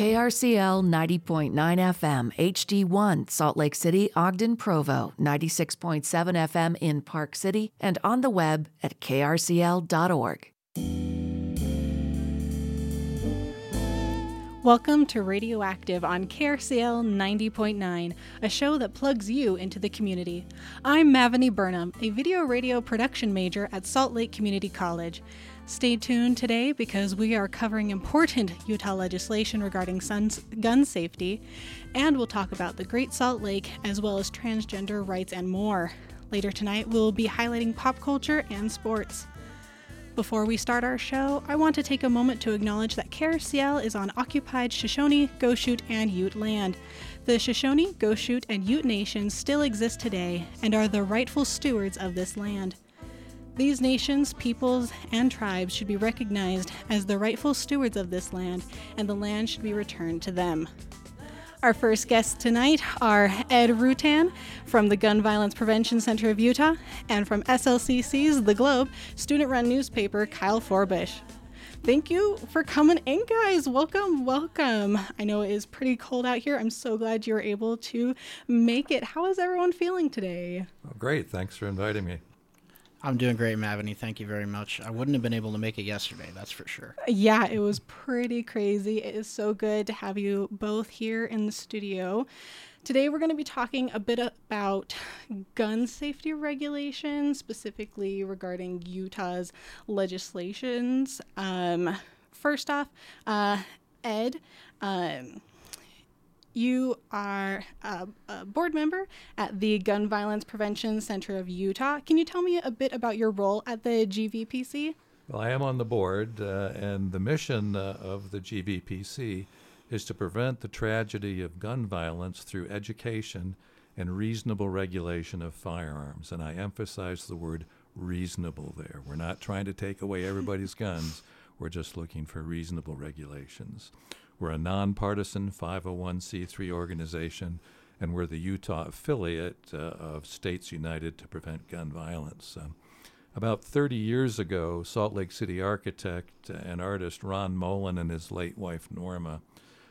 KRCL 90.9 FM, HD1, Salt Lake City, Ogden, Provo, 96.7 FM in Park City, and on the web at krcl.org. Welcome to Radioactive on KRCL 90.9, a show that plugs you into the community. I'm Mavany Burnham, a video radio production major at Salt Lake Community College. Stay tuned today because we are covering important Utah legislation regarding gun safety, and we'll talk about the Great Salt Lake as well as transgender rights and more. Later tonight, we'll be highlighting pop culture and sports. Before we start our show, I want to take a moment to acknowledge that KRCL is on occupied Shoshone, Goshute, and Ute land. The Shoshone, Goshute, and Ute nations still exist today and are the rightful stewards of this land. These nations, peoples, and tribes should be recognized as the rightful stewards of this land, and the land should be returned to them. Our first guests tonight are Ed Rutan from the Gun Violence Prevention Center of Utah and from SLCC's The Globe student run newspaper, Kyle Forbush. Thank you for coming in, guys. Welcome, welcome. I know it is pretty cold out here. I'm so glad you were able to make it. How is everyone feeling today? Oh, great. Thanks for inviting me. I'm doing great, Mavany. Thank you very much. I wouldn't have been able to make it yesterday, that's for sure. Yeah, it was pretty crazy. It is so good to have you both here in the studio. Today, we're going to be talking a bit about gun safety regulations, specifically regarding Utah's legislations. Um, first off, uh, Ed, um, you are a, a, board member at the Gun Violence Prevention Center of Utah. Can you tell me a bit about your role at the GVPC? Well, I am on the board, uh, and the mission uh, of the GVPC is to prevent the tragedy of gun violence through education and reasonable regulation of firearms. And I emphasize the word reasonable there. We're not trying to take away everybody's guns, we're just looking for reasonable regulations. We're a nonpartisan 501c3 organization, and we're the Utah affiliate uh, of States United to Prevent Gun Violence. Um, about 30 years ago, Salt Lake City architect and artist Ron Molen and his late wife Norma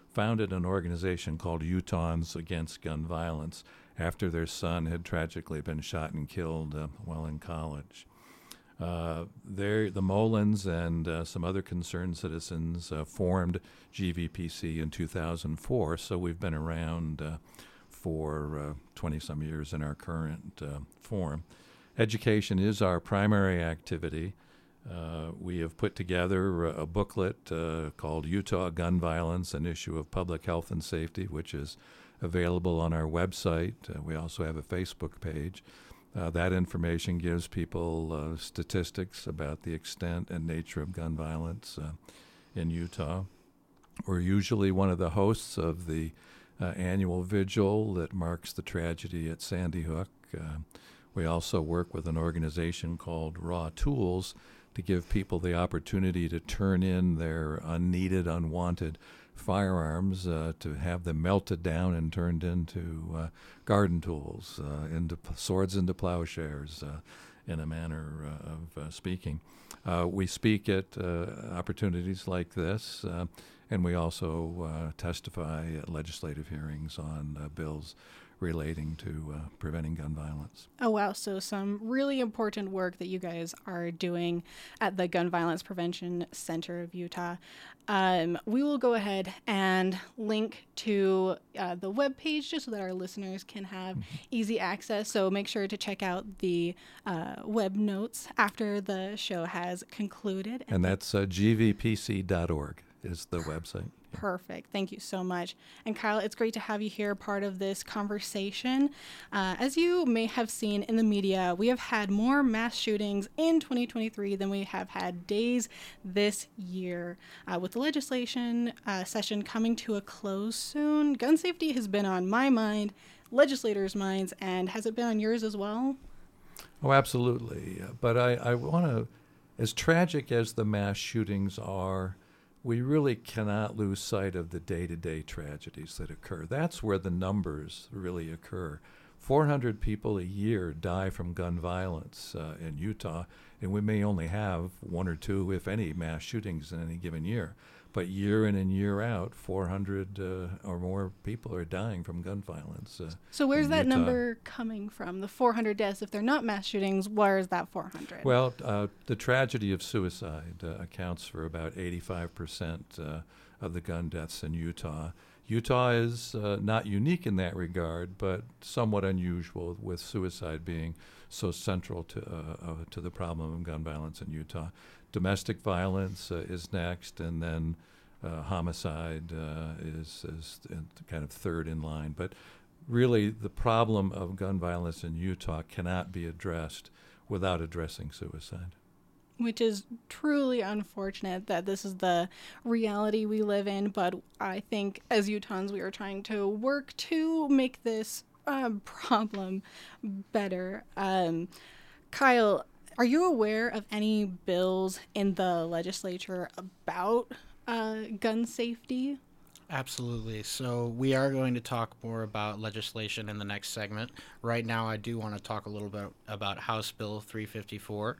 founded an organization called Utahns Against Gun Violence after their son had tragically been shot and killed uh, while in college. Uh, there, the Molens and uh, some other concerned citizens uh, formed GVPC in 2004, so we've been around uh, for 20 uh, some years in our current form. Education is our primary activity. we have put together a, a booklet called Utah Gun Violence, an issue of public health and safety, which is available on our website. we also have a Facebook page. Uh, that information gives people uh, statistics about the extent and nature of gun violence uh, in Utah. We're usually one of the hosts of the uh, annual vigil that marks the tragedy at Sandy Hook. Uh, we also work with an organization called Raw Tools to give people the opportunity to turn in their unneeded, unwanted firearms uh, to have them melted down and turned into uh, garden tools, uh, into swords into plowshares, uh, in a manner uh, of speaking. we speak at opportunities like this, and we also testify at legislative hearings on bills relating to uh, preventing gun violence. Oh, wow. So, some really important work that you guys are doing at the Gun Violence Prevention Center of Utah. Um, we will go ahead and link to uh, the web page just so that our listeners can have mm-hmm. easy access. So, make sure to check out the uh, web notes after the show has concluded. And that's uh, gvpc.org is the website. Perfect. Thank you so much. And Kyle, it's great to have you here, part of this conversation. Uh, as you may have seen in the media, we have had more mass shootings in 2023 than we have had days this year. Uh, with the legislation uh, session coming to a close soon, gun safety has been on my mind, legislators' minds, and has it been on yours as well? Oh, absolutely. But I, I want to, as tragic as the mass shootings are, we really cannot lose sight of the day to day tragedies that occur. That's where the numbers really occur. 400 people a year die from gun violence uh, in Utah, and we may only have one or two, if any, mass shootings in any given year. But year in and year out, 400 uh, or more people are dying from gun violence. Uh, so where's that Utah. number coming from? The 400 deaths. If they're not mass shootings, where is that 400? Well, uh, the tragedy of suicide uh, accounts for about 85% uh, of the gun deaths in Utah. Utah is uh, not unique in that regard, but somewhat unusual, with suicide being so central to to the problem of gun violence in Utah. Domestic violence uh, is next, and then uh, homicide uh, is is kind of third in line. But really, the problem of gun violence in Utah cannot be addressed without addressing suicide which is truly unfortunate that this is the reality we live in. But I think as Utahns, we are trying to work to make this uh, problem better. Um, Kyle, are you aware of any bills in the legislature about uh, gun safety? Absolutely. So, we are going to talk more about legislation in the next segment. Right now, I do want to talk a little bit about House Bill 354.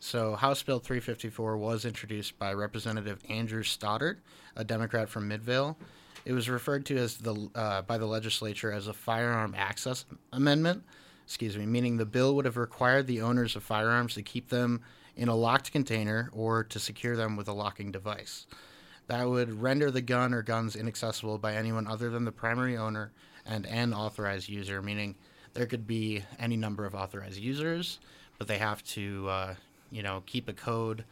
So, House Bill 354 was introduced by Representative Andrew Stoddard, a Democrat from Midvale. It was referred to as the uh, by the legislature as a firearm access amendment. Excuse me, meaning the bill would have required the owners of firearms to keep them in a locked container or to secure them with a locking device. That would render the gun or guns inaccessible by anyone other than the primary owner and an authorized user, meaning there could be any number of authorized users, but they have to, uh, you know, keep a code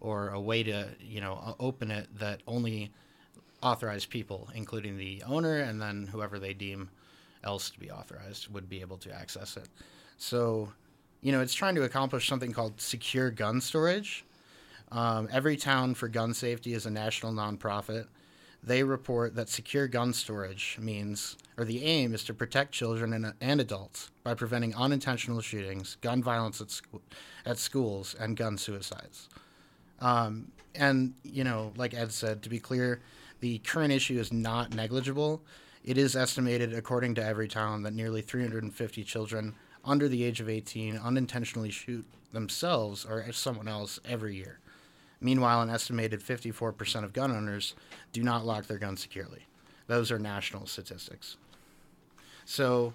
or a way to, you know, open it that only authorized people, including the owner and then whoever they deem else to be authorized, would be able to access it. So, you know, it's trying to accomplish something called secure gun storage. Um, Everytown for Gun Safety is a national nonprofit. They report that secure gun storage means, or the aim is to protect children and, and adults by preventing unintentional shootings, gun violence at, at schools, and gun suicides. Um, and, you know, like Ed said, to be clear, the current issue is not negligible. It is estimated, according to Everytown, that nearly 350 children under the age of 18 unintentionally shoot themselves or someone else every year. Meanwhile, an estimated 54% of gun owners do not lock their guns securely. Those are national statistics. So,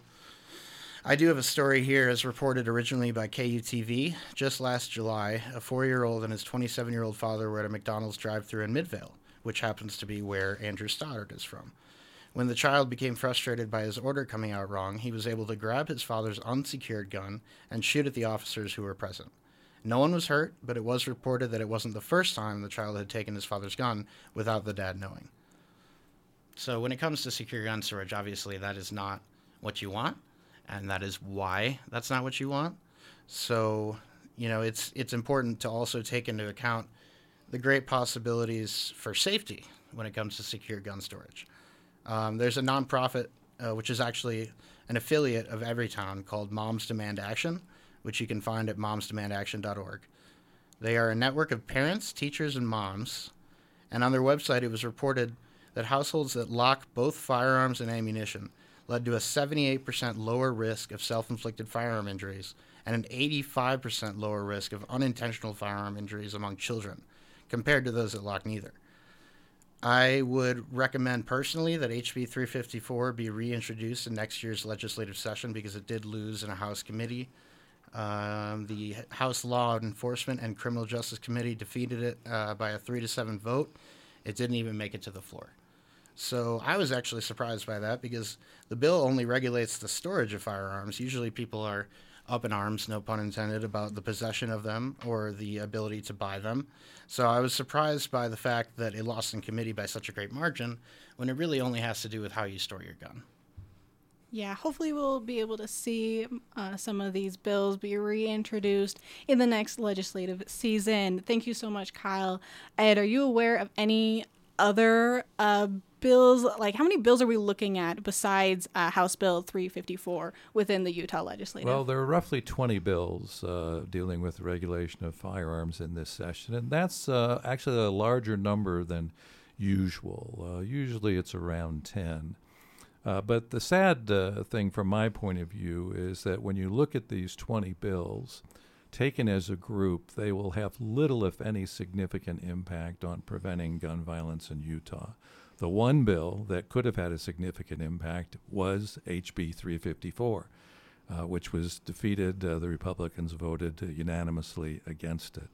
I do have a story here as reported originally by KUTV. Just last July, a four year old and his 27 year old father were at a McDonald's drive through in Midvale, which happens to be where Andrew Stoddard is from. When the child became frustrated by his order coming out wrong, he was able to grab his father's unsecured gun and shoot at the officers who were present. No one was hurt, but it was reported that it wasn't the first time the child had taken his father's gun without the dad knowing. So, when it comes to secure gun storage, obviously that is not what you want, and that is why that's not what you want. So, you know, it's it's important to also take into account the great possibilities for safety when it comes to secure gun storage. Um, there's a nonprofit, uh, which is actually an affiliate of Everytown called Moms Demand Action, which you can find at momsdemandaction.org. They are a network of parents, teachers, and moms, and on their website it was reported that households that lock both firearms and ammunition led to a 78% lower risk of self inflicted firearm injuries and an 85% lower risk of unintentional firearm injuries among children compared to those that lock neither. I would recommend personally that HB 354 be reintroduced in next year's legislative session because it did lose in a House committee. Um, the House Law Enforcement and Criminal Justice Committee defeated it uh, by a three to seven vote. It didn't even make it to the floor. So I was actually surprised by that because the bill only regulates the storage of firearms. Usually people are up in arms, no pun intended, about the possession of them or the ability to buy them. So I was surprised by the fact that it lost in committee by such a great margin when it really only has to do with how you store your gun. Yeah, hopefully we'll be able to see uh, some of these bills be reintroduced in the next legislative season. Thank you so much, Kyle. Ed, are you aware of any other uh, bills? Like, how many bills are we looking at besides uh, House Bill 354 within the Utah legislature? Well, there are roughly 20 bills uh, dealing with the regulation of firearms in this session, and that's uh, actually a larger number than usual. Uh, usually it's around 10. Uh, but the sad uh, thing from my point of view is that when you look at these 20 bills, taken as a group, they will have little, if any, significant impact on preventing gun violence in Utah. The one bill that could have had a significant impact was HB 354, uh, which was defeated. Uh, the Republicans voted unanimously against it.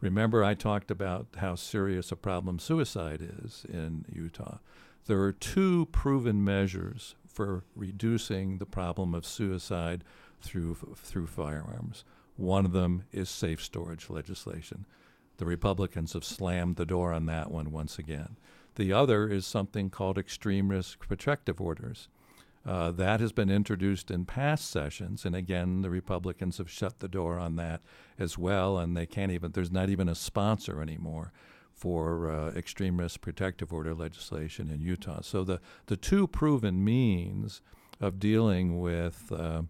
Remember, I talked about how serious a problem suicide is in Utah. There are two proven measures for reducing the problem of suicide through through firearms. One of them is safe storage legislation. The Republicans have slammed the door on that one once again. The other is something called extreme risk protective orders. Uh, that has been introduced in past sessions, and again, the Republicans have shut the door on that as well, and they can't even, there's not even a sponsor anymore for uh, extreme risk protective order legislation in Utah. So the, the two proven means of dealing with uh,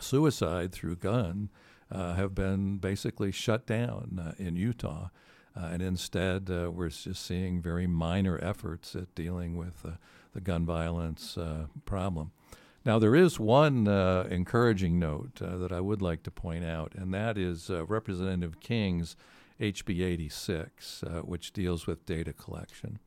suicide through gun uh, have been basically shut down uh, in Utah. Uh, and instead, uh, we're just seeing very minor efforts at dealing with the gun violence problem. Now, there is one encouraging note that I would like to point out, and that is Representative King's HB 86, which deals with data collection.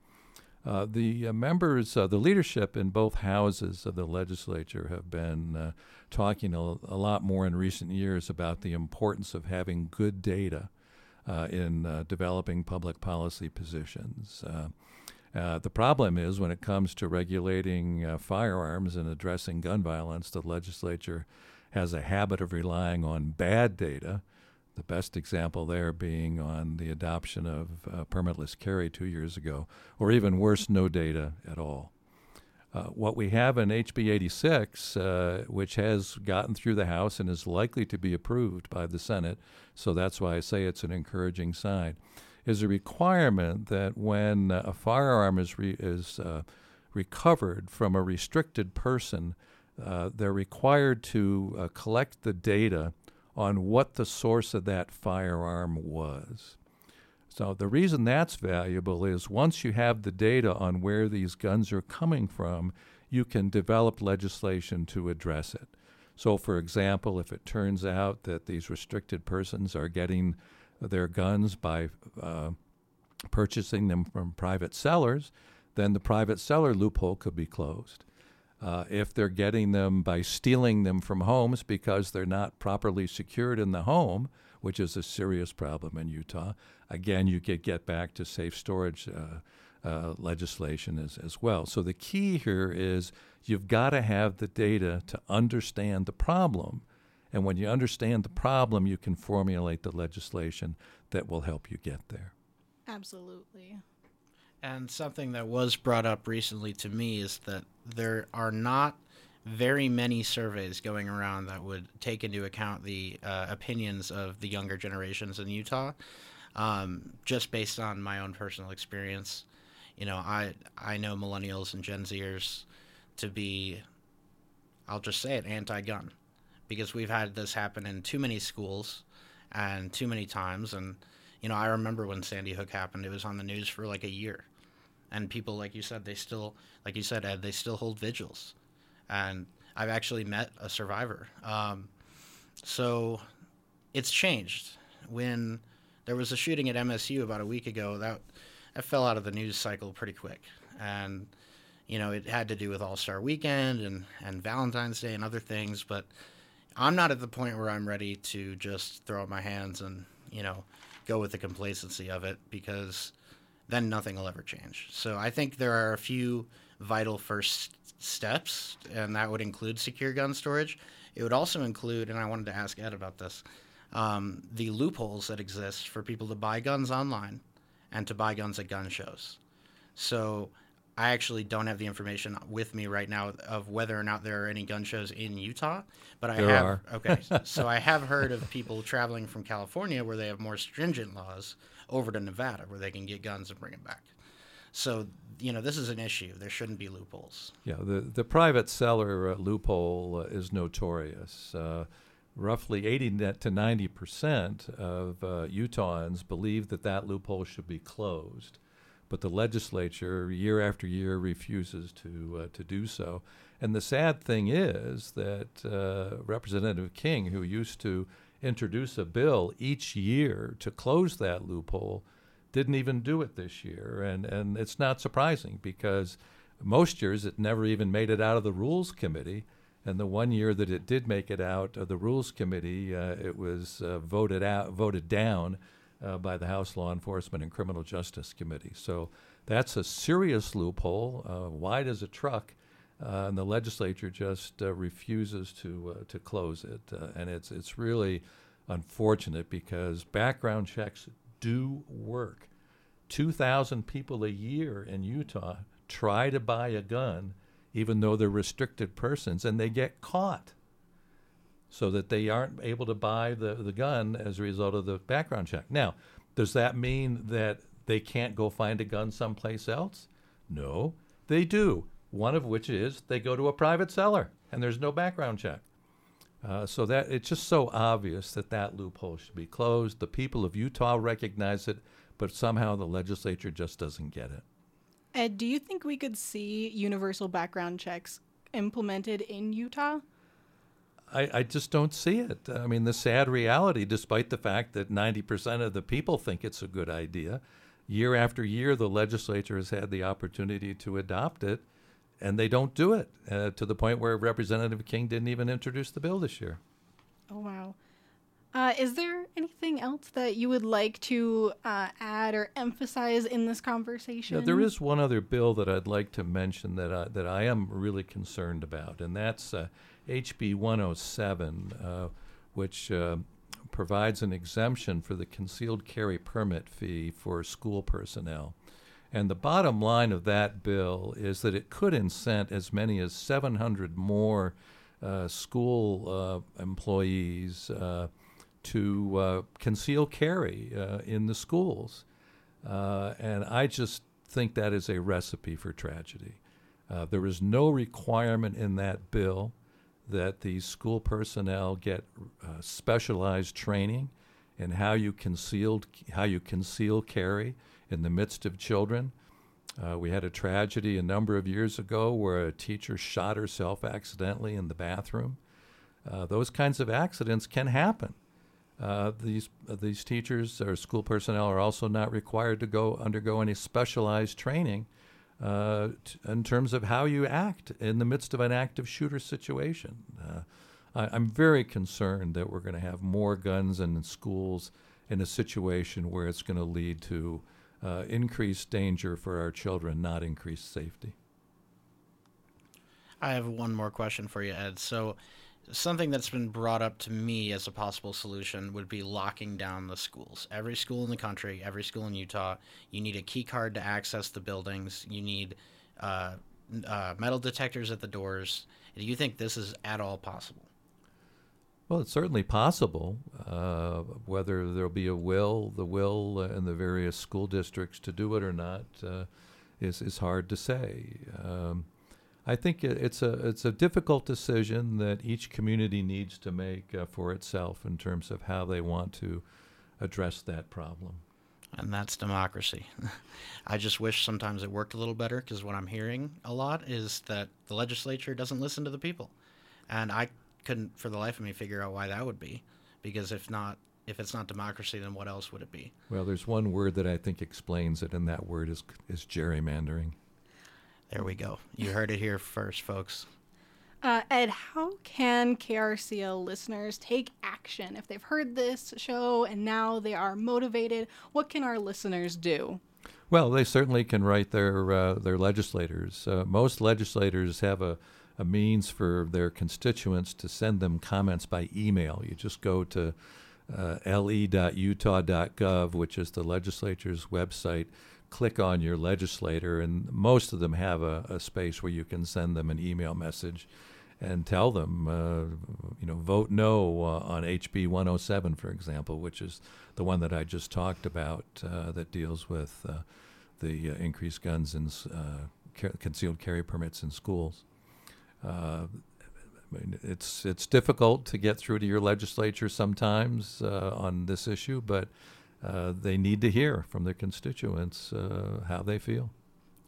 Uh, the uh, members, uh, the leadership in both houses of the legislature have been uh, talking a, a, lot more in recent years about the importance of having good data uh, in uh, developing public policy positions. the problem is when it comes to regulating firearms and addressing gun violence, the legislature has a habit of relying on bad data the best example there being on the adoption of uh, permitless carry two years ago, or even worse, no data at all. Uh, what we have in HB 86, uh, which has gotten through the House and is likely to be approved by the Senate, so that's why I say it's an encouraging sign, is a requirement that when uh, a firearm is, re- is uh, recovered from a restricted person, uh, they're required to collect the data on what the source of that firearm was. So, the reason that's valuable is once you have the data on where these guns are coming from, you can develop legislation to address it. So, for example, if it turns out that these restricted persons are getting their guns by uh, purchasing them from private sellers, then the private seller loophole could be closed. Uh, if they're getting them by stealing them from homes because they're not properly secured in the home, which is a serious problem in Utah, again, you could get back to safe storage uh, uh, legislation as, as well. So the key here is you've got to have the data to understand the problem. And when you understand the problem, you can formulate the legislation that will help you get there. Absolutely. And something that was brought up recently to me is that there are not very many surveys going around that would take into account the uh, opinions of the younger generations in Utah. Um, just based on my own personal experience, you know, I I know millennials and Gen Zers to be, I'll just say it, anti-gun, because we've had this happen in too many schools, and too many times. And you know, I remember when Sandy Hook happened; it was on the news for like a year. And people like you said they still like you said ed they still hold vigils. And i've actually met a survivor. Um, so it's changed. When there was a shooting at msu about a week ago that that fell out of the news cycle pretty quick and you know it had to do with all-star weekend and and valentine's day and other things but i'm not at the point where i'm ready to just throw up my hands and you know go with the complacency of it because then nothing will ever change. So I think there are a few vital first steps, and that would include secure gun storage. It would also include, and I wanted to ask Ed about this, um, the loopholes that exist for people to buy guns online and to buy guns at gun shows. So I actually don't have the information with me right now of whether or not there are any gun shows in Utah, but I there have are. okay. so I have heard of people traveling from California where they have more stringent laws over to Nevada where they can get guns and bring them back. So you know this is an issue. There shouldn't be loopholes. Yeah, the the private seller uh, loophole uh, is notorious. Uh, roughly 80 to 90 percent of uh, Utahns believe that that loophole should be closed, but the legislature year after year refuses to uh, to do so. And the sad thing is that uh, Representative King, who used to introduce a bill each year to close that loophole, didn't even do it this year. And, and it's not surprising because most years it never even made it out of the Rules Committee. And the one year that it did make it out of the Rules Committee, uh, it was uh, voted out, voted down uh, by the House Law Enforcement and Criminal Justice Committee. So that's a serious loophole, uh, wide as a truck, uh, and the legislature just uh, refuses to to close it. and it's it's really unfortunate because background checks do work. 2,000 people a year in Utah try to buy a gun, even though they're restricted persons, and they get caught so that they aren't able to buy the, the gun as a result of the background check. Now, does that mean that they can't go find a gun someplace else? No, they do. One of which is they go to a private seller and there's no background check. Uh, so that it's just so obvious that that loophole should be closed. The people of Utah recognize it, but somehow the legislature just doesn't get it. Ed, do you think we could see universal background checks implemented in Utah? I, I just don't see it. I mean, the sad reality, despite the fact that 90% of the people think it's a good idea, year after year, the legislature has had the opportunity to adopt it, and they don't do it uh, to the point where Representative King didn't even introduce the bill this year. Oh, wow. Uh, is there anything else that you would like to uh, add or emphasize in this conversation? Yeah, there is one other bill that I'd like to mention that I, that I am really concerned about, and that's HB uh, 107, uh, which uh, provides an exemption for the concealed carry permit fee for school personnel. And the bottom line of that bill is that it could incent as many as 700 more uh, school uh, employees uh, to uh, conceal carry uh, in the schools. Uh, and I just think that is a recipe for tragedy. there is no requirement in that bill that the school personnel get specialized training in how you concealed how you conceal carry in the midst of children. Uh, we had a tragedy a number of years ago where a teacher shot herself accidentally in the bathroom. Uh, those kinds of accidents can happen. Uh, these uh, these teachers or school personnel are also not required to go undergo any specialized training uh, t- in terms of how you act in the midst of an active shooter situation. Uh, I, am very concerned that we're going to have more guns in schools in a situation where it's going to lead to increased danger for our children, not increased safety. I have one more question for you, Ed. So, something that's been brought up to me as a possible solution would be locking down the schools. Every school in the country, every school in Utah, you need a key card to access the buildings. You need uh, uh, metal detectors at the doors. Do you think this is at all possible? Well, it's certainly possible. Uh, whether there'll be a will, the will in the various school districts to do it or not, uh, is is hard to say. Um, I think it's a it's a difficult decision that each community needs to make uh, for itself in terms of how they want to address that problem. And that's democracy. I just wish sometimes it worked a little better because what I'm hearing a lot is that the legislature doesn't listen to the people, and I couldn't for the life of me figure out why that would be, because if not if it's not democracy, then what else would it be? Well, there's one word that I think explains it, and that word is is gerrymandering. There we go. You heard it here first, folks. Uh, Ed, how can KRCL listeners take action if they've heard this show and now they are motivated? What can our listeners do? Well, they certainly can write their uh, their legislators. Uh, most legislators have a, a means for their constituents to send them comments by email. You just go to uh, le.utah.gov, which is the legislature's website, click on your legislator, and most of them have a, a space where you can send them an email message and tell them, uh, you know, vote no uh, on HB 107, for example, which is the one that I just talked about uh, that deals with uh, the uh, increased guns and uh, concealed carry permits in schools. I mean, it's it's difficult to get through to your legislature sometimes on this issue, but uh, they need to hear from their constituents uh, how they feel.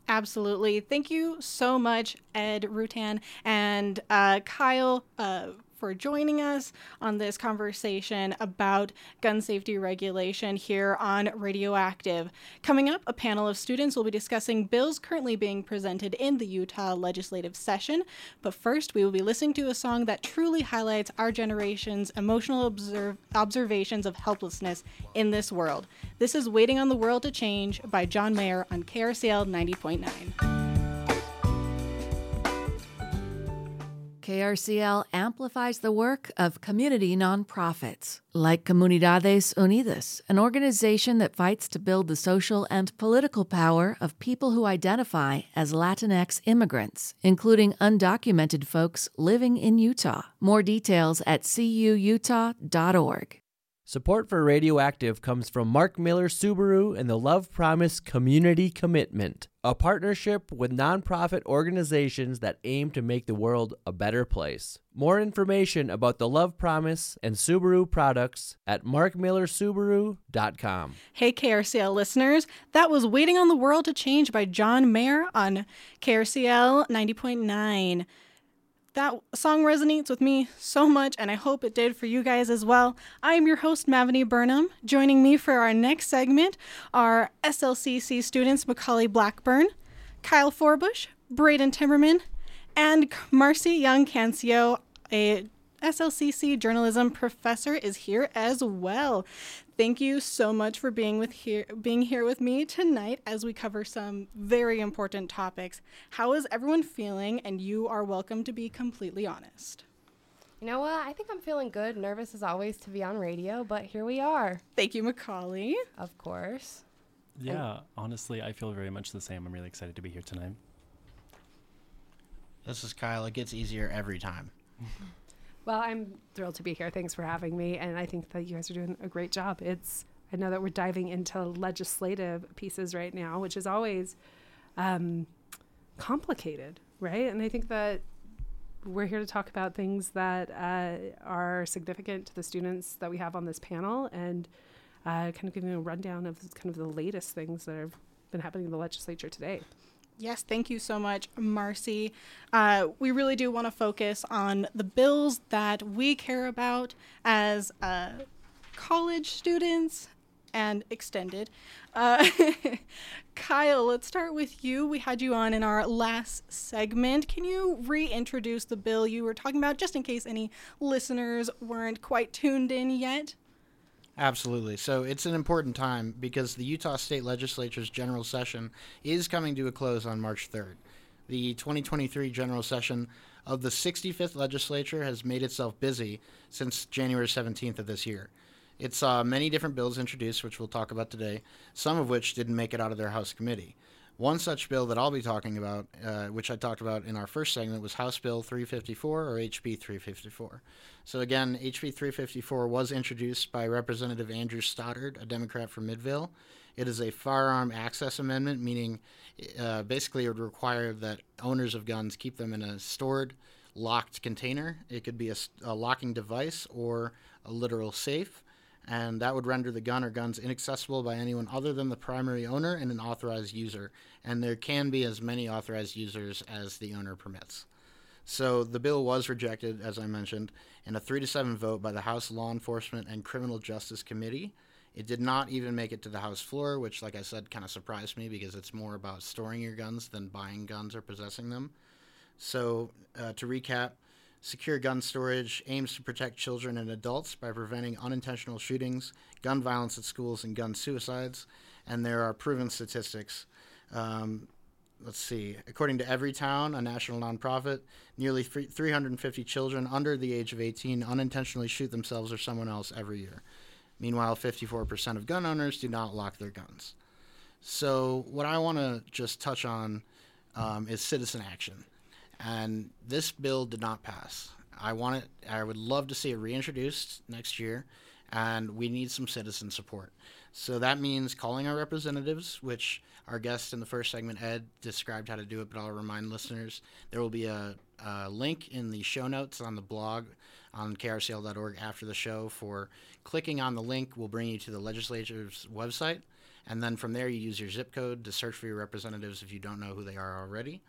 Absolutely. Thank you so much, Ed Rutan and uh, Kyle, uh, for joining us on this conversation about gun safety regulation here on Radioactive. Coming up, a panel of students will be discussing bills currently being presented in the Utah legislative session. But first, we will be listening to a song that truly highlights our generation's emotional observations of helplessness in this world. This is Waiting on the World to Change by John Mayer on KRCL 90.9. KRCL amplifies the work of community nonprofits like Comunidades Unidas, an organization that fights to build the social and political power of people who identify as Latinx immigrants, including undocumented folks living in Utah. More details at cuutah.org. Support for Radioactive comes from Mark Miller Subaru and the Love Promise Community Commitment, a partnership with nonprofit organizations that aim to make the world a better place. More information about the Love Promise and Subaru products at markmillersubaru.com. Hey, KRCL listeners, that was Waiting on the World to Change by John Mayer on KRCL 90.9 that song resonates with me so much, and I hope it did for you guys as well. I am your host, Mavany Burnham. Joining me for our next segment are SLCC students Macaulay Blackburn, Kyle Forbush, Braden Timmerman, and Marcy Young Cancio, a SLCC journalism professor, is here as well. Thank you so much for being with here being here with me tonight as we cover some very important topics. How is everyone feeling? And you are welcome to be completely honest. You know what? I think I'm feeling good. Nervous as always to be on radio, but here we are. Thank you, Macaulay. Of course. Yeah, honestly, I feel very much the same. I'm really excited to be here tonight. This is Kyle. It gets easier every time. Well, I'm thrilled to be here. Thanks for having me. And I think that you guys are doing a great job. It's, I know that we're diving into legislative pieces right now, which is always um, complicated, right? And I think that we're here to talk about things that uh, are significant to the students that we have on this panel and uh, kind of giving a rundown of kind of the latest things that have been happening in the legislature today. Yes, thank you so much, Marcy. Uh, we really do want to focus on the bills that we care about as uh, college students and extended. Uh, Kyle, let's start with you. We had you on in our last segment. Can you reintroduce the bill you were talking about, just in case any listeners weren't quite tuned in yet? Absolutely. So it's an important time because the Utah State Legislature's general session is coming to a close on March 3rd. The 2023 general session of the 65th legislature has made itself busy since January 17th of this year. It saw many different bills introduced, which we'll talk about today, some of which didn't make it out of their House committee. One such bill that I'll be talking about, uh, which I talked about in our first segment, was House Bill 354 or HB 354. So, again, HB 354 was introduced by Representative Andrew Stoddard, a Democrat from Midvale. It is a firearm access amendment, meaning uh, basically it would require that owners of guns keep them in a stored, locked container. It could be a, a locking device or a literal safe and that would render the gun or guns inaccessible by anyone other than the primary owner and an authorized user. And there can be as many authorized users as the owner permits. So the bill was rejected, as I mentioned, in a three to seven vote by the House Law Enforcement and Criminal Justice Committee. It did not even make it to the House floor, which, like I said, kind of surprised me because it's more about storing your guns than buying guns or possessing them. So, uh, to recap, Secure gun storage aims to protect children and adults by preventing unintentional shootings, gun violence at schools, and gun suicides. And there are proven statistics. Um, let's see. According to Everytown, a national nonprofit, nearly 350 children under the age of 18 unintentionally shoot themselves or someone else every year. Meanwhile, 54% of gun owners do not lock their guns. So, what I want to just touch on um, is citizen action and this bill did not pass. I want it. I would love to see it reintroduced next year, and we need some citizen support. So that means calling our representatives, which our guest in the first segment, Ed, described how to do it, but I'll remind listeners there will be a, a link in the show notes on the blog on krcl.org after the show for clicking on the link will bring you to the legislature's website. And then from there, you use your zip code to search for your representatives if you don't know who they are already.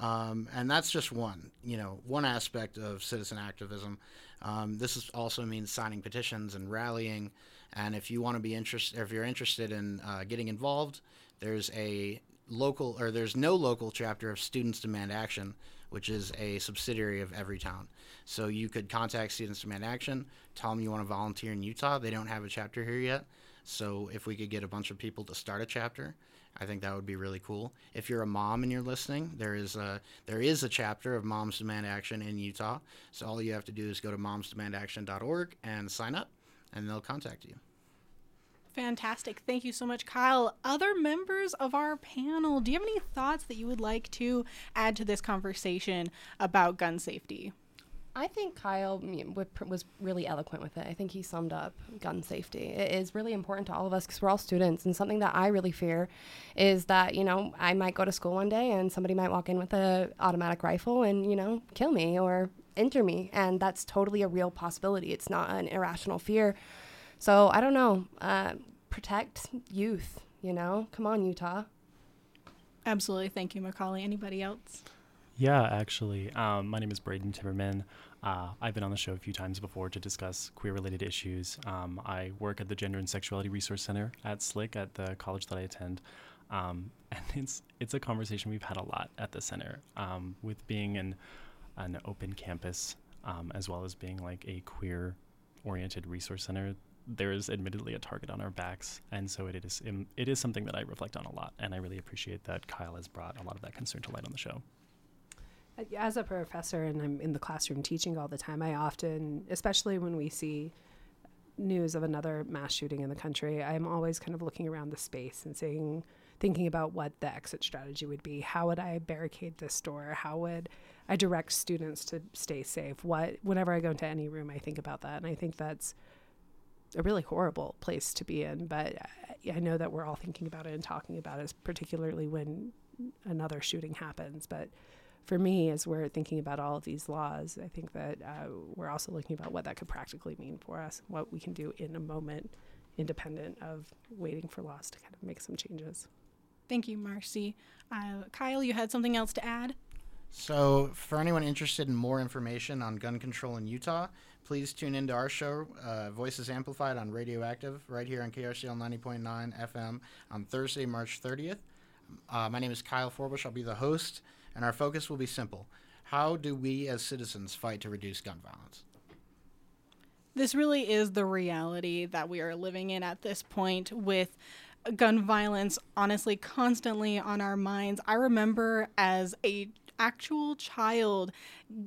Um, and that's just one, you know, one aspect of citizen activism. Um, this is also means signing petitions and rallying. And if you want to be interested, if you're interested in uh, getting involved, there's a local or there's no local chapter of Students Demand Action, which is a subsidiary of Everytown. So you could contact Students Demand Action, tell them you want to volunteer in Utah. They don't have a chapter here yet. So if we could get a bunch of people to start a chapter, I think that would be really cool. If you're a mom and you're listening, there is a there is a chapter of Moms Demand Action in Utah. So all you have to do is go to momsdemandaction.org and sign up, and they'll contact you. Fantastic. Thank you so much, Kyle. Other members of our panel, do you have any thoughts that you would like to add to this conversation about gun safety? I think Kyle was really eloquent with it. I think he summed up gun safety. It is really important to all of us because we're all students, and something that I really fear is that you know I might go to school one day and somebody might walk in with a automatic rifle and you know kill me or injure me, and that's totally a real possibility. It's not an irrational fear. So I don't know. Uh, protect youth. You know, come on, Utah. Absolutely. Thank you, Macaulay. Anybody else? Yeah, actually. Um, my name is Braden Timmerman. Uh, I've been on the show a few times before to discuss queer related issues. Um, I work at the Gender and Sexuality Resource Center at SLIC at the college that I attend. Um, and it's it's a conversation we've had a lot at the center um, with being an an open campus um, as well as being like a queer oriented resource center there is admittedly a target on our backs, and so it is it is something that I reflect on a lot, and I really appreciate that Kyle has brought a lot of that concern to light on the show. As a professor, and I'm in the classroom teaching all the time, I often, especially when we see news of another mass shooting in the country, I'm always kind of looking around the space and saying, thinking about what the exit strategy would be. How would I barricade this door? How would I direct students to stay safe? What, whenever I go into any room, I think about that, and I think that's a really horrible place to be in. But I, I know that we're all thinking about it and talking about it, particularly when another shooting happens. But for me, as we're thinking about all of these laws, I think that uh, we're also looking about what that could practically mean for us, what we can do in a moment, independent of waiting for laws to kind of make some changes. Thank you, Marcy. Uh, Kyle, you had something else to add? So, for anyone interested in more information on gun control in Utah, please tune into our show, uh, Voices Amplified on Radioactive, right here on KRCL 90.9 FM on Thursday, March 30th. Uh, my name is Kyle Forbush. I'll be the host, and our focus will be simple. How do we as citizens fight to reduce gun violence? This really is the reality that we are living in at this point with gun violence honestly constantly on our minds. I remember as a actual child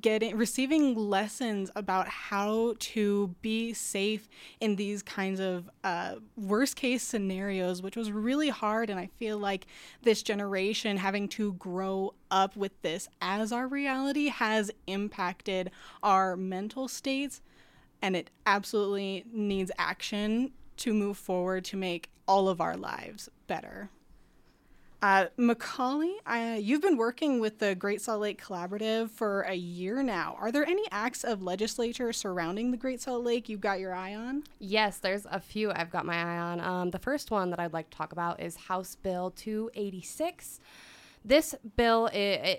getting receiving lessons about how to be safe in these kinds of uh, worst case scenarios, which was really hard. And I feel like this generation having to grow up with this as our reality has impacted our mental states. And it absolutely needs action to move forward to make all of our lives better. Uh, Macaulay, you've been working with the Great Salt Lake Collaborative for a year now. Are there any acts of legislature surrounding the Great Salt Lake you've got your eye on? Yes, there's a few I've got my eye on. Um, the first one that I'd like to talk about is House Bill 286. This bill, it,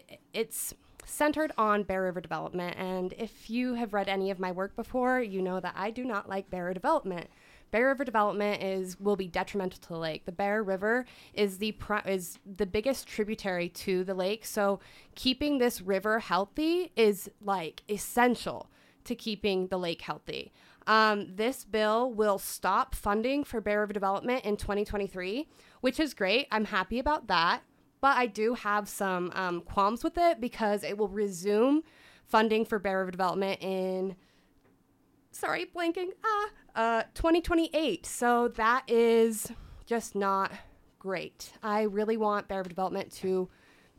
it, it's centered on Bear River development, and if you have read any of my work before, you know that I do not like Bear River development. Bear River development is will be detrimental to the lake. The Bear River is the is the biggest tributary to the lake, so keeping this river healthy is like essential to keeping the lake healthy. Um, this bill will stop funding for Bear River development in 2023, which is great. I'm happy about that, but I do have some um, qualms with it because it will resume funding for Bear River development in sorry, blanking. Ah, uh, 2028. So that is just not great. I really want Bear Development to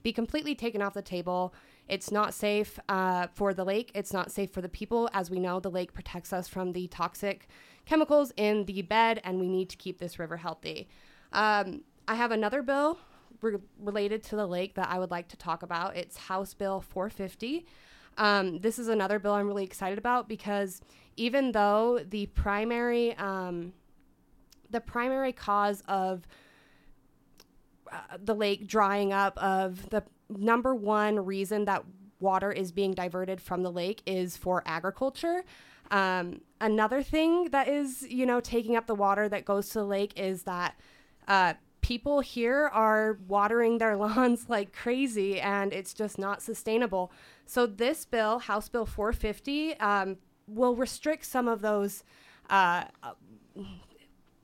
be completely taken off the table. It's not safe uh, for the lake. It's not safe for the people. As we know, the lake protects us from the toxic chemicals in the bed, and we need to keep this river healthy. Um, I have another bill re- related to the lake that I would like to talk about. It's House Bill 450. Um, this is another bill I'm really excited about because even though the primary um, the primary cause of uh, the lake drying up of the number one reason that water is being diverted from the lake is for agriculture. Um, another thing that is, you know, taking up the water that goes to the lake is that uh, people here are watering their lawns like crazy and it's just not sustainable. So, this bill, House Bill 450, um, will restrict some of those. Uh,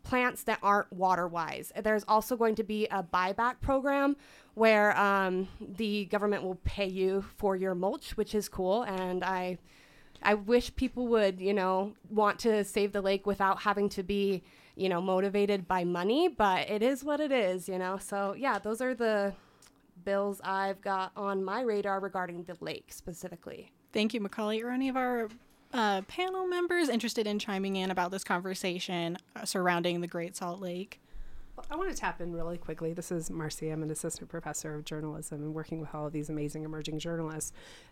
plants that aren't water wise. There's also going to be a buyback program where um, the government will pay you for your mulch, which is cool. And I, I wish people would, you know, want to save the lake without having to be, you know, motivated by money. But it is what it is, you know. So yeah, those are the bills I've got on my radar regarding the lake specifically. Thank you, Macaulay. Are any of our uh, panel members interested in chiming in about this conversation uh, surrounding the Great Salt Lake? I want to tap in really quickly. This is Marcy. I'm an assistant professor of journalism and working with all of these amazing emerging journalists.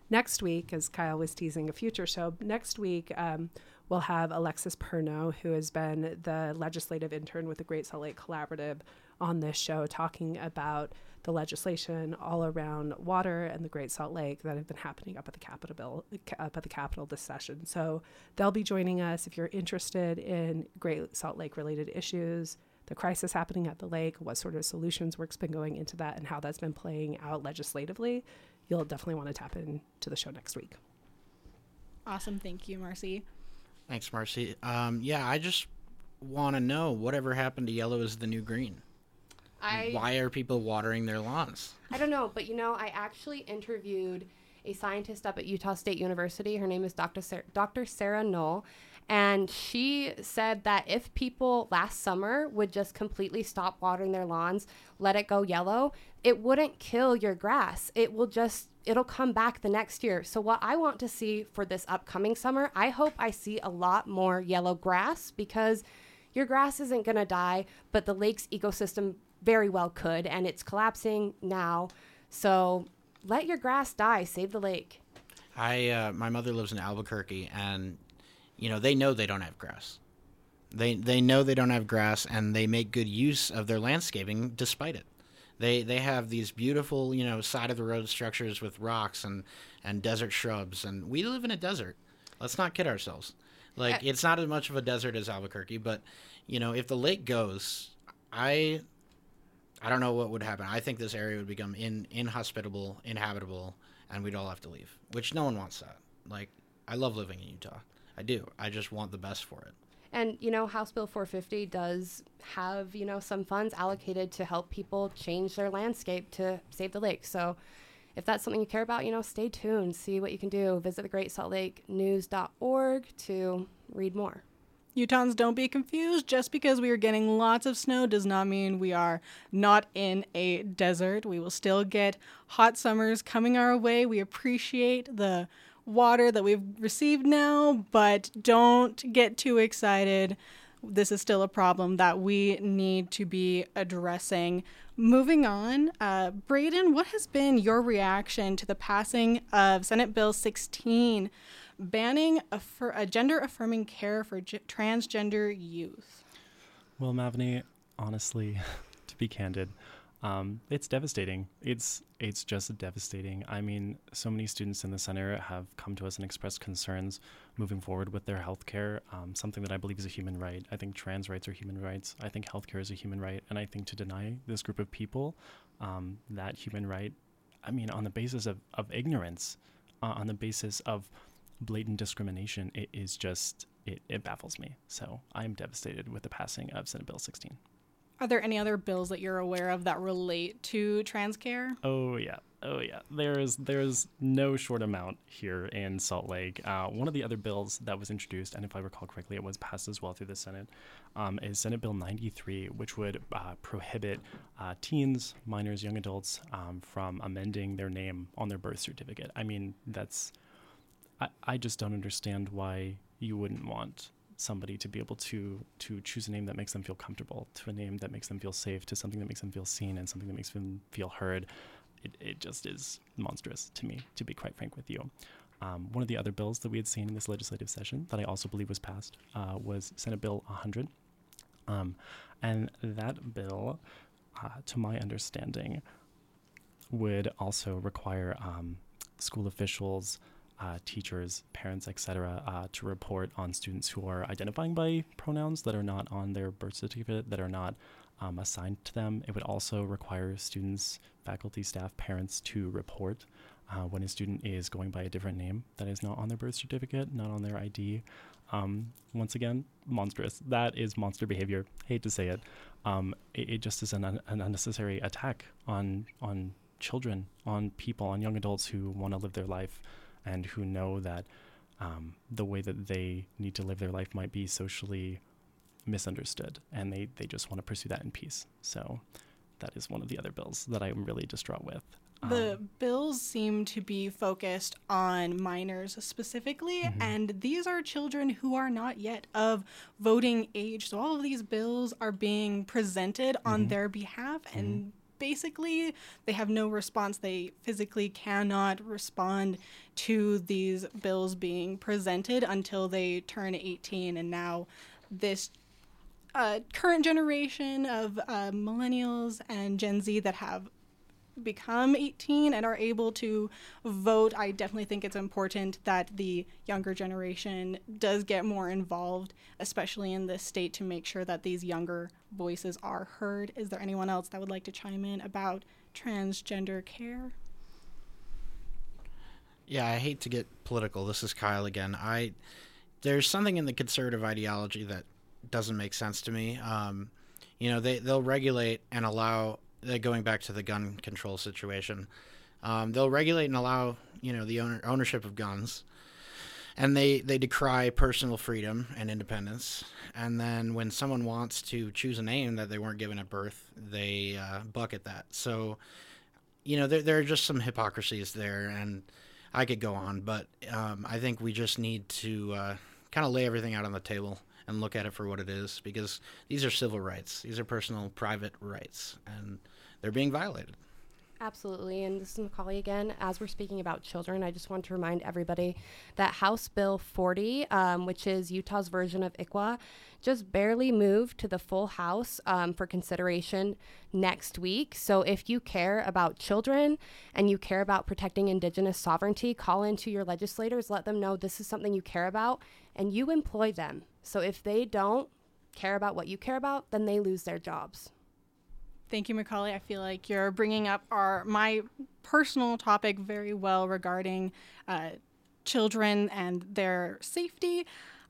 Next week, as Kyle was teasing a future show, next week um, we'll have Alexis Perno, who has been the legislative intern with the Great Salt Lake Collaborative, on this show talking about the legislation all around water and the Great Salt Lake that have been happening up at the Capitol bill, up at the Capitol this session. So they'll be joining us if you're interested in Great Salt Lake related issues, the crisis happening at the lake, what sort of solutions work's been going into that, and how that's been playing out legislatively. You'll definitely want to tap into the show next week. Awesome, thank you, Marcy. Thanks, Marcy. Um, yeah, I just want to know whatever happened to yellow is the new green. I Why are people watering their lawns? I don't know, but you know, I actually interviewed a scientist up at Utah State University. Her name is Dr. Sarah, Dr. Sarah Null. And she said that if people last summer would just completely stop watering their lawns, let it go yellow, it wouldn't kill your grass. It will just, it'll come back the next year. So, what I want to see for this upcoming summer, I hope I see a lot more yellow grass because your grass isn't going to die, but the lake's ecosystem very well could, and it's collapsing now. So let your grass die, save the lake. I uh, my mother lives in Albuquerque, and you know they know they don't have grass. They they know they don't have grass, and they make good use of their landscaping despite it. They they have these beautiful you know side of the road structures with rocks and and desert shrubs, and we live in a desert. Let's not kid ourselves. Like it's not as much of a desert as Albuquerque, but you know if the lake goes, I I don't know what would happen. I think this area would become in inhospitable, inhabitable, and we'd all have to leave. Which no one wants that. Like I love living in Utah. I do. I just want the best for it. And you know, House Bill 450 does have you know some funds allocated to help people change their landscape to save the lake. So. If that's something you care about, you know, stay tuned, see what you can do. Visit the Great Salt Lake News.org to read more. Utahns, don't be confused. Just because we are getting lots of snow does not mean we are not in a desert. We will still get hot summers coming our way. We appreciate the water that we've received now, but don't get too excited. This is still a problem that we need to be addressing. Moving on, uh, Braden, what has been your reaction to the passing of Senate Bill 16? banning a, a gender affirming care for g- transgender youth. Well, Mavany, honestly, to be candid, um, it's devastating. It's it's just devastating. I mean, so many students in the center have come to us and expressed concerns moving forward with their health care, um, something that I believe is a human right. I think trans rights are human rights. I think healthcare is a human right, and I think to deny this group of people um, that human right, I mean, on the basis of of ignorance, uh, on the basis of blatant discrimination, it is just it, it baffles me. So I'm devastated with the passing of Senate Bill 16. Are there any other bills that you're aware of that relate to trans care? Oh yeah, oh yeah. There's there's no short amount here in Salt Lake. Uh, one of the other bills that was introduced, and if I recall correctly, it was passed as well through the Senate, um, is Senate Bill 93, which would uh, prohibit uh, teens, minors, young adults um, from amending their name on their birth certificate. I mean, that's I, I just don't understand why you wouldn't want somebody to be able to to choose a name that makes them feel comfortable, to a name that makes them feel safe, to something that makes them feel seen, and something that makes them feel heard. It, it just is monstrous to me, to be quite frank with you. Um, one of the other bills that we had seen in this legislative session that I also believe was passed uh, was Senate Bill 100. Um, and that bill, uh, to my understanding, would also require um, school officials, uh, teachers, parents, etc., uh, to report on students who are identifying by pronouns that are not on their birth certificate, that are not um, assigned to them. It would also require students, faculty, staff, parents to report uh, when a student is going by a different name that is not on their birth certificate, not on their ID. Um, once again, monstrous. That is monster behavior. Hate to say it. Um, it, it, just is an, un- an unnecessary attack on on children, on people, on young adults who want to live their life and who know that um, the way that they need to live their life might be socially misunderstood, and they, they just want to pursue that in peace. So that is one of the other bills that I'm really distraught with. The um, bills seem to be focused on minors specifically, mm-hmm. and these are children who are not yet of voting age. So all of these bills are being presented mm-hmm. on their behalf, mm-hmm. Basically they have no response. They physically cannot respond to these bills being presented until they turn 18. And now this uh, current generation of uh, millennials and Gen Z that have become 18 and are able to vote, I definitely think it's important that the younger generation does get more involved, especially in this state, to make sure that these younger voices are heard. Is there anyone else that would like to chime in about transgender care? Yeah, I hate to get political. This is Kyle again. I there's something in the conservative ideology that doesn't make sense to me. Um, you know, they they'll regulate and allow going back to the gun control situation, um, they'll regulate and allow you know the owner, ownership of guns, and they they decry personal freedom and independence. And then when someone wants to choose a name that they weren't given at birth, they uh, bucket that. So, you know, there there are just some hypocrisies there, and I could go on, but um, I think we just need to uh, kind of lay everything out on the table and look at it for what it is because these are civil rights. These are personal, private rights, and they're being violated. Absolutely. And this is Macaulay again. As we're speaking about children, I just want to remind everybody that House Bill 40, um, which is Utah's version of ICWA, just barely moved to the full House um, for consideration next week. So if you care about children and you care about protecting Indigenous sovereignty, call into your legislators, let them know this is something you care about, and you employ them. So if they don't care about what you care about, then they lose their jobs. Thank you, Macaulay. I feel like you're bringing up our my personal topic very well regarding uh, children and their safety.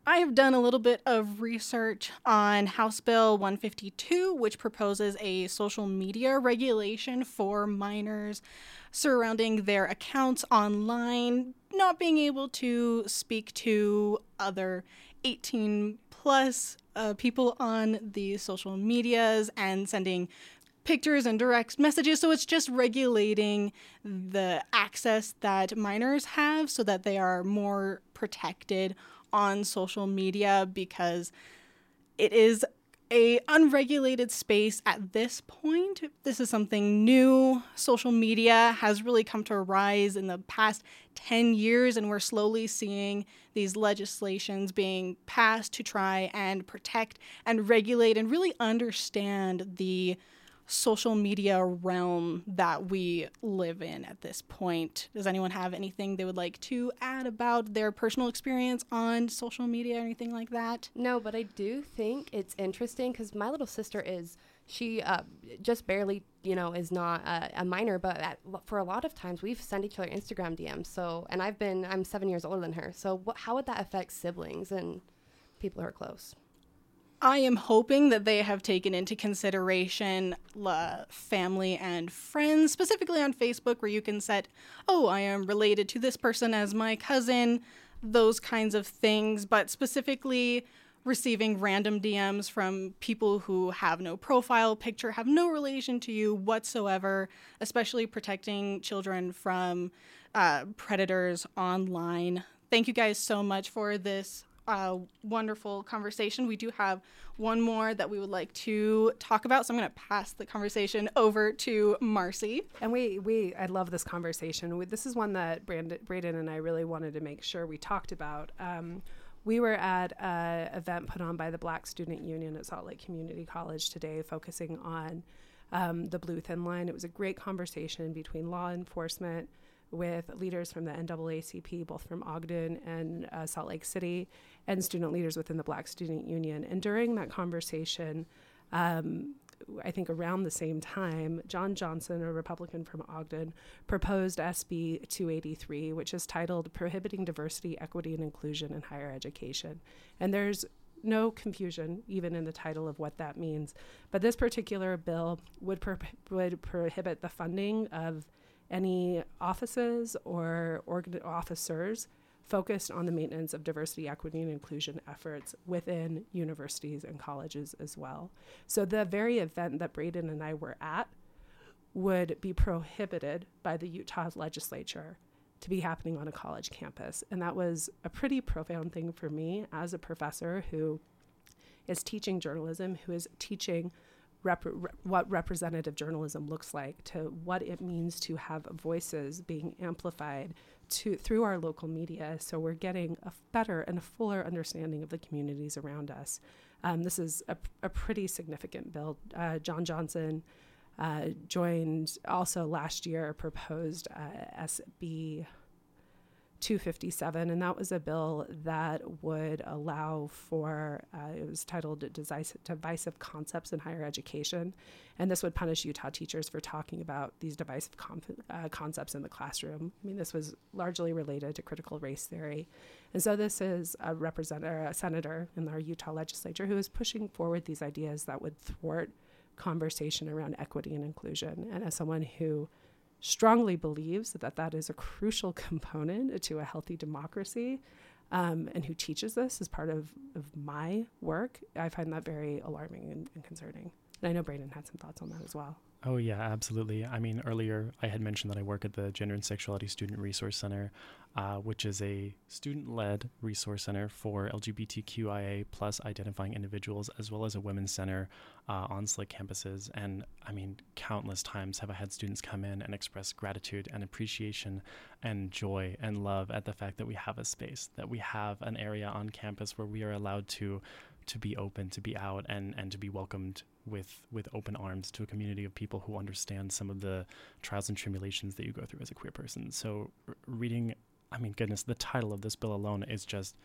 I have done a little bit of research on House Bill 152, which proposes a social media regulation for minors surrounding their accounts online, not being able to speak to other 18 plus uh, people on the social medias and sending pictures and direct messages. So it's just regulating the access that minors have so that they are more protected on social media because it is a unregulated space at this point. This is something new. Social media has really come to rise in the past 10 years and we're slowly seeing these legislations being passed to try and protect and regulate and really understand the social media realm that we live in at this point. Does anyone have anything they would like to add about their personal experience on social media or anything like that? No, but I do think it's interesting because my little sister is she uh, just barely you know is not a, a minor but at, for a lot of times we've sent each other instagram dms so and i've been i'm seven years older than her so what, how would that affect siblings and people who are close I am hoping that they have taken into consideration uh, family and friends, specifically on Facebook, where you can set, oh, I am related to this person as my cousin, those kinds of things, but specifically receiving random DMs from people who have no profile picture, have no relation to you whatsoever, especially protecting children from uh, predators online. Thank you guys so much for this uh, wonderful conversation. We do have one more that we would like to talk about, so I'm going to pass the conversation over to Marcy. And we, we, I love this conversation. We, this is one that Brandon, Braden and I really wanted to make sure we talked about. Um, we were at an event put on by the Black Student Union at Salt Lake Community College today, focusing on um, the Blue Thin Line. It was a great conversation between law enforcement with leaders from the NAACP, both from Ogden and uh, Salt Lake City, and student leaders within the Black Student Union. And during that conversation, um, I think around the same time, John Johnson, a Republican from Ogden, proposed SB 283, which is titled Prohibiting Diversity, Equity, and Inclusion in Higher Education. And there's no confusion even in the title of what that means. But this particular bill would, pro- would prohibit the funding of any offices or organ- officers focused on the maintenance of diversity, equity, and inclusion efforts within universities and colleges as well. So the very event that Braden and I were at would be prohibited by the Utah legislature to be happening on a college campus. And that was a pretty profound thing for me as a professor who is teaching journalism, who is teaching rep- what representative journalism looks like, to what it means to have voices being amplified to through our local media. So we're getting a better and a fuller understanding of the communities around us. Um, this is a, a, pretty significant bill. Uh, John Johnson uh, joined also last year proposed uh, SB 257, and that was a bill that would allow for, uh, it was titled Divisive Concepts in Higher Education. And this would punish Utah teachers for talking about these divisive uh, concepts in the classroom. I mean, this was largely related to critical race theory. And so this is a representative, a senator in our Utah legislature who is pushing forward these ideas that would thwart conversation around equity and inclusion. And as someone who strongly believes that that is a crucial component to a healthy democracy um, and who teaches this as part of, of my work, I find that very alarming and, and concerning. And I know Braden had some thoughts on that as well. Oh, yeah, absolutely. I mean, earlier I had mentioned that I work at the Gender and Sexuality Student Resource Center, uh, which is a student led resource center for LGBTQIA plus identifying individuals, as well as a women's center uh, on SLIC campuses. And I mean, countless times have I had students come in and express gratitude and appreciation and joy and love at the fact that we have a space, that we have an area on campus where we are allowed to to be open, to be out, and and to be welcomed with with open arms to a community of people who understand some of the trials and tribulations that you go through as a queer person. So r- reading, I mean, goodness, the title of this bill alone is just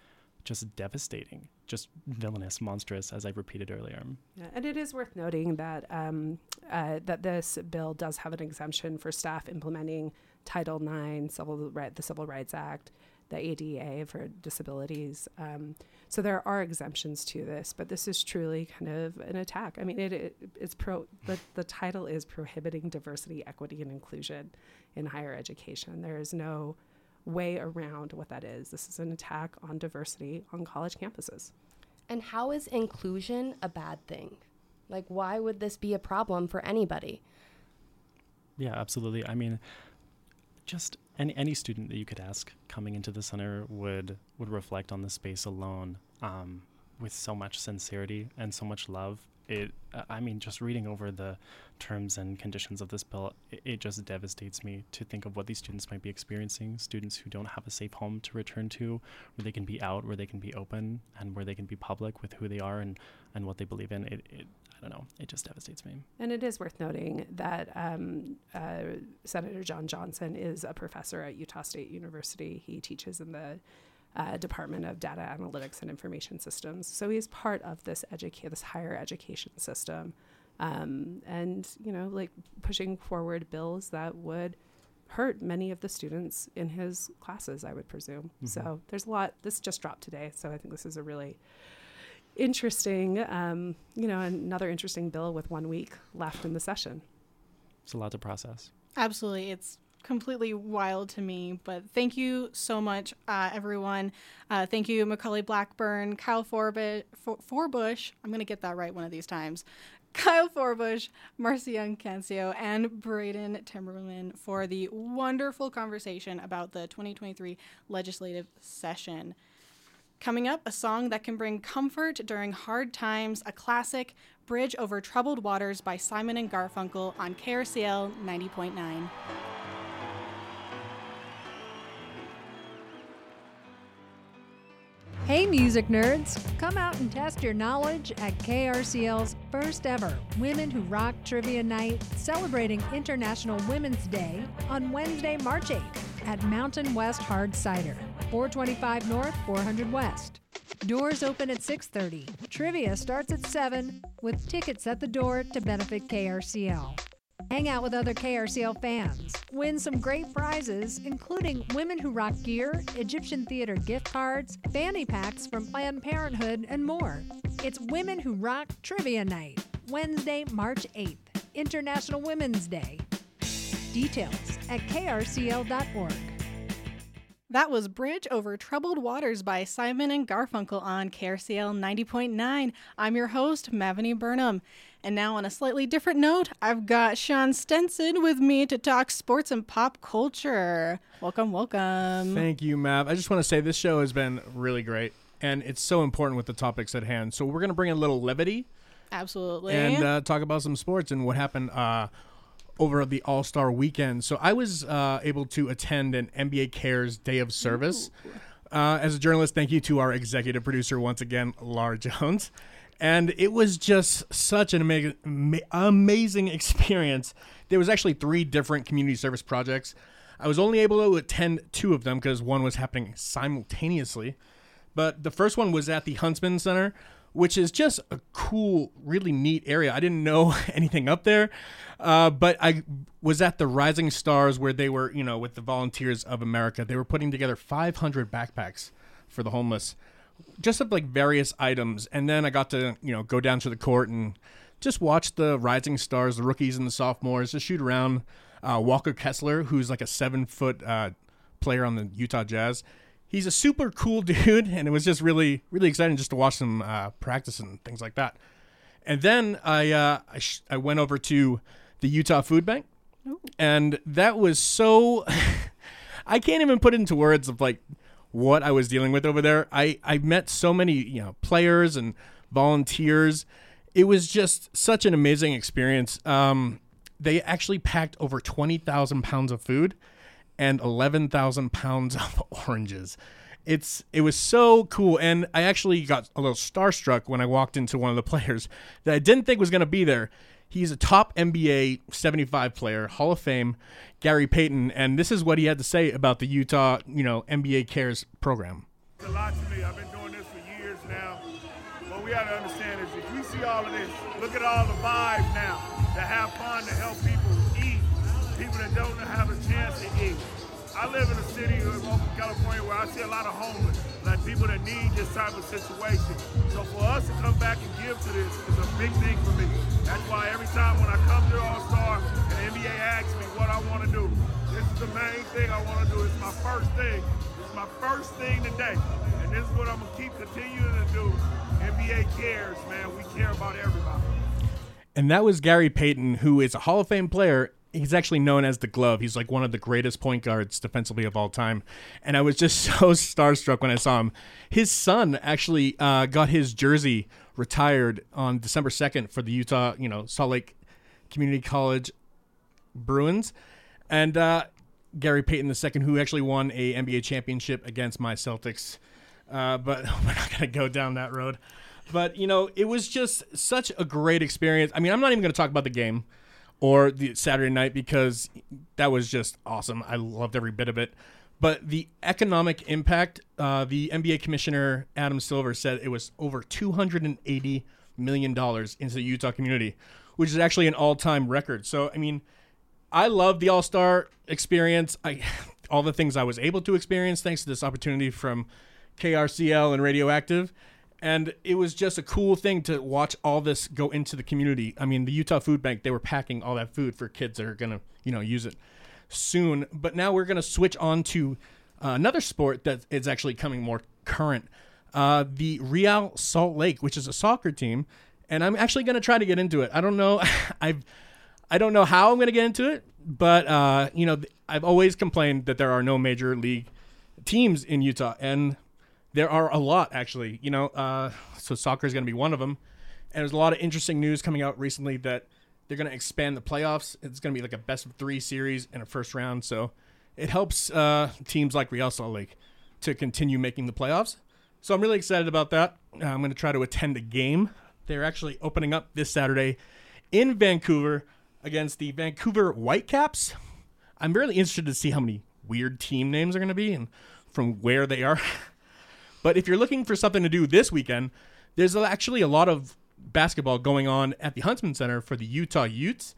just devastating, just villainous, monstrous, as I repeated earlier. Yeah, and it is worth noting that um, uh, that this bill does have an exemption for staff implementing Title IX, civil right, the Civil Rights Act, the ADA for disabilities. Um, so there are exemptions to this, but this is truly kind of an attack. I mean, it, it it's pro. The, the title is prohibiting diversity, equity, and inclusion in higher education. There is no way around what that is. This is an attack on diversity on college campuses. And how is inclusion a bad thing? Like, why would this be a problem for anybody? Yeah, absolutely. I mean, just any any student that you could ask coming into the center would would reflect on the space alone um, with so much sincerity and so much love. It, I mean, just reading over the terms and conditions of this bill, it, it, just devastates me to think of what these students might be experiencing. Students who don't have a safe home to return to, where they can be out, where they can be open, and where they can be public with who they are and, and what they believe in. It, it don't know. It just devastates me. And it is worth noting that um, uh, Senator John Johnson is a professor at Utah State University. He teaches in the uh, Department of Data Analytics and Information Systems. So he's part of this educate this higher education system, um, and you know, like pushing forward bills that would hurt many of the students in his classes. I would presume. Mm-hmm. So there's a lot. This just dropped today, so I think this is a really interesting, um, you know, another interesting bill with one week left in the session. It's a lot to process. Absolutely. It's completely wild to me. But thank you so much, uh, everyone. Uh, thank you, Macaulay Blackburn, Kyle Forbush. For- Forbush. I'm going to get that right one of these times. Kyle Forbush, Marcia Young Cancio, and Braden Timmerman for the wonderful conversation about the 2023 legislative session. Coming up, a song that can bring comfort during hard times, a classic, Bridge Over Troubled Waters by Simon and Garfunkel on KRCL 90.9. Hey, music nerds! Come out and test your knowledge at KRCL's first ever Women Who Rock Trivia Night, celebrating International Women's Day on Wednesday, March 8th at Mountain West Hard Cider, 425 North, 400 West. Doors open at 6:30. Trivia starts at 7 with tickets at the door to benefit KRCL. Hang out with other KRCL fans. Win some great prizes, including Women Who Rock gear, Egyptian Theater gift cards, fanny packs from Planned Parenthood, and more. It's Women Who Rock Trivia Night, Wednesday, March 8th, International Women's Day. Details at krcl.org. That was Bridge Over Troubled Waters by Simon and Garfunkel on KRCL 90.9. I'm your host, Mavany Burnham. And now, on a slightly different note, I've got Sean Stenson with me to talk sports and pop culture. Welcome, welcome. Thank you, Mav. I just want to say this show has been really great, and it's so important with the topics at hand. So we're going to bring a little levity Absolutely. and uh, talk about some sports and what happened uh, over the All Star weekend. So I was uh, able to attend an NBA Cares Day of Service. Uh, as a journalist, thank you to our executive producer once again, Laura Jones. And it was just such an ama- ama- amazing experience. There was actually three different community service projects. I was only able to attend two of them because one was happening simultaneously. But the first one was at the Huntsman Center, which is just a cool, really neat area. I didn't know anything up there, uh, but I was at the Rising Stars where they were, you know, with the Volunteers of America. They were putting together 500 backpacks for the homeless, just of like various items. And then I got to, you know, go down to the court and just watch the Rising Stars, the rookies and the sophomores, just shoot around. Uh, Walker Kessler, who's like a seven foot uh, player on the Utah Jazz he's a super cool dude, and it was just really, really exciting just to watch him uh, practice and things like that. And then I, uh, I, sh- I went over to the Utah Food Bank, and that was so. I can't even put it into words of like what I was dealing with over there. I, I met so many you know players and volunteers. It was just such an amazing experience. Um, they actually packed over twenty thousand pounds of food and 11,000 pounds of oranges. It's it was so cool and I actually got a little starstruck when I walked into one of the players that I didn't think was going to be there. He's a top NBA 75 player, Hall of Fame, Gary Payton, and this is what he had to say about the Utah, you know, NBA Cares program. It's a lot to me. I've been doing this for years now. What we have to understand is if we see all of this, look at all the vibes now to have fun, to help people eat, people that don't have a chance to eat. I live in a city in California where I see a lot of homeless, like people that need this type of situation. So for us to come back and give to this is a big thing for me. That's why every time when I come to All Star and NBA asks me what I want to do, this is the main thing I want to do. It's my first thing. It's my first thing today. And this is what I'm going to keep continuing to do. NBA cares, man. We care about everybody. And that was Gary Payton, who is a Hall of Fame player. He's actually known as the Glove. He's like one of the greatest point guards defensively of all time. And I was just so starstruck when I saw him. His son actually uh, got his jersey retired on December 2nd for the Utah, you know, Salt Lake Community College Bruins. And uh, Gary Payton II, who actually won a NBA championship against my Celtics. Uh, but we're not going to go down that road. But, you know, it was just such a great experience. I mean, I'm not even going to talk about the game or the Saturday night because that was just awesome. I loved every bit of it. But the economic impact, uh, the NBA commissioner Adam Silver said it was over 280 million dollars into the Utah community, which is actually an all-time record. So, I mean, I love the All Star experience. I all the things I was able to experience thanks to this opportunity from KRCL and Radioactive. And it was just a cool thing to watch all this go into the community. I mean, the Utah Food Bank, they were packing all that food for kids that are going to, you know, use it soon. But now we're going to switch on to uh, another sport that is actually coming more current. Uh, the Real Salt Lake, which is a soccer team, and I'm actually going to try to get into it. I don't know, I've, I don't know how I'm going to get into it, but uh, you know, I've always complained that there are no major league teams in Utah, and there are a lot actually. You know, uh, so soccer is going to be one of them, and there's a lot of interesting news coming out recently that they're going to expand the playoffs. It's going to be like a best of three series and a first round, so it helps uh, teams like Real Salt Lake to continue making the playoffs. So I'm really excited about that. Uh, I'm going to try to attend a game. They're actually opening up this Saturday in Vancouver against the Vancouver Whitecaps. I'm really interested to see how many weird team names are going to be and from where they are. but if you're looking for something to do this weekend, there's actually a lot of basketball going on at the Huntsman Center for the Utah Utes.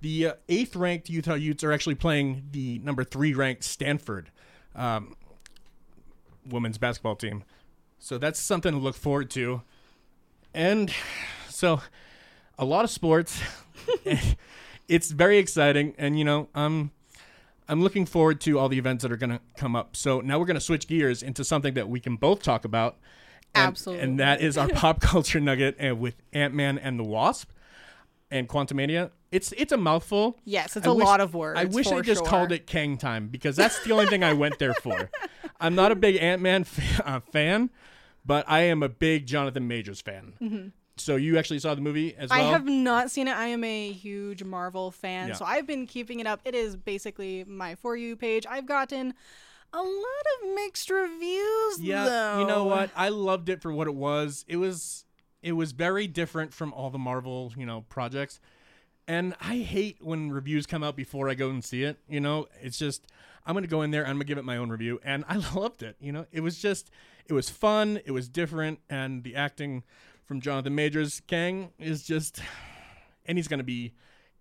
The uh, eighth ranked Utah Utes are actually playing the number three ranked Stanford um, women's basketball team. So that's something to look forward to. And so a lot of sports. it's very exciting. And, you know, I'm. I'm looking forward to all the events that are going to come up. So now we're going to switch gears into something that we can both talk about. And, Absolutely. And that is our pop culture nugget uh, with Ant Man and the Wasp and Quantumania. It's it's a mouthful. Yes, it's I a wish- lot of words. I wish I just sure. called it Kang time because that's the only thing I went there for. I'm not a big Ant Man f- uh, fan, but I am a big Jonathan Majors fan. Mhm. So you actually saw the movie as well? I have not seen it. I am a huge Marvel fan, Yeah. so I've been keeping it up. It is basically my for you page. I've gotten a lot of mixed reviews. Yeah, though. you know what? I loved it for what it was. It was it was very different from all the Marvel, you know, projects. And I hate when reviews come out before I go and see it. You know, it's just I'm gonna go in there. I'm gonna give it my own review, and I loved it. You know, it was just it was fun. It was different, and the acting from Jonathan Majors Kang is just, and he's gonna be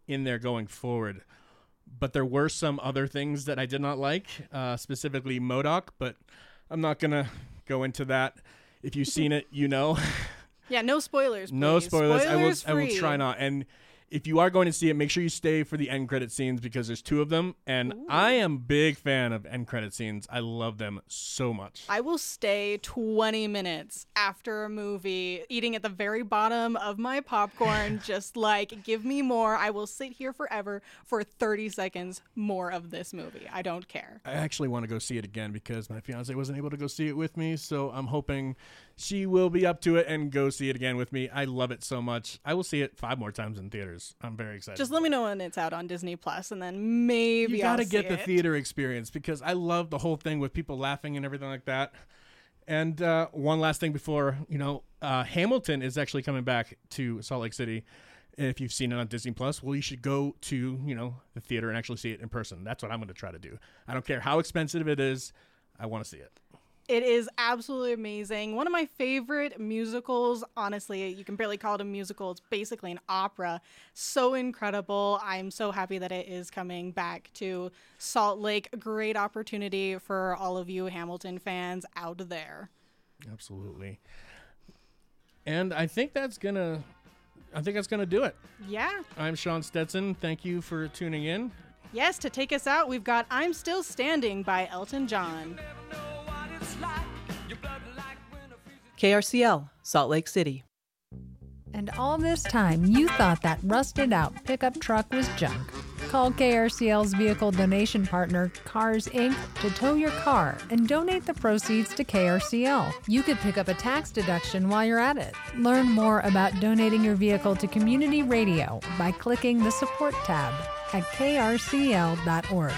in there going forward. But there were some other things that I did not like, uh, specifically MODOK. But I'm not gonna go into that. If you've seen it, you know. Yeah, no spoilers. No please. spoilers. I will. I will try not. And if you are going to see it, make sure you stay for the end credit scenes because there's two of them, and I am big fan of end credit scenes. I love them so much. I will stay 20 minutes after a movie, eating at the very bottom of my popcorn, just like, give me more. I will sit here forever for 30 seconds more of this movie. I don't care. I actually want to go see it again because my fiance wasn't able to go see it with me, so I'm hoping she will be up to it and go see it again with me. I love it so much. I will see it five more times in theaters. I'm very excited. Just let me know when it's out on Disney Plus, and then maybe you gotta I'll get see the it. theater experience because I love the whole thing with people laughing and everything like that. And uh, one last thing before you know, uh, Hamilton is actually coming back to Salt Lake City. If you've seen it on Disney Plus, well, you should go to you know the theater and actually see it in person. That's what I'm going to try to do. I don't care how expensive it is. I want to see it. It is absolutely amazing. One of my favorite musicals. Honestly, you can barely call it a musical. It's basically an opera. So incredible. I'm so happy that it is coming back to Salt Lake. Great opportunity for all of you Hamilton fans out there. Absolutely. And I think that's gonna, I think that's gonna do it. Yeah. I'm Sean Stetson. Thank you for tuning in. Yes, to take us out, we've got I'm Still Standing by Elton John. KRCL, Salt Lake City. And all this time, you thought that rusted out pickup truck was junk. Call KRCL's vehicle donation partner, Cars Inc., to tow your car and donate the proceeds to KRCL. You could pick up a tax deduction while you're at it. Learn more about donating your vehicle to community radio by clicking the support tab at krcl.org.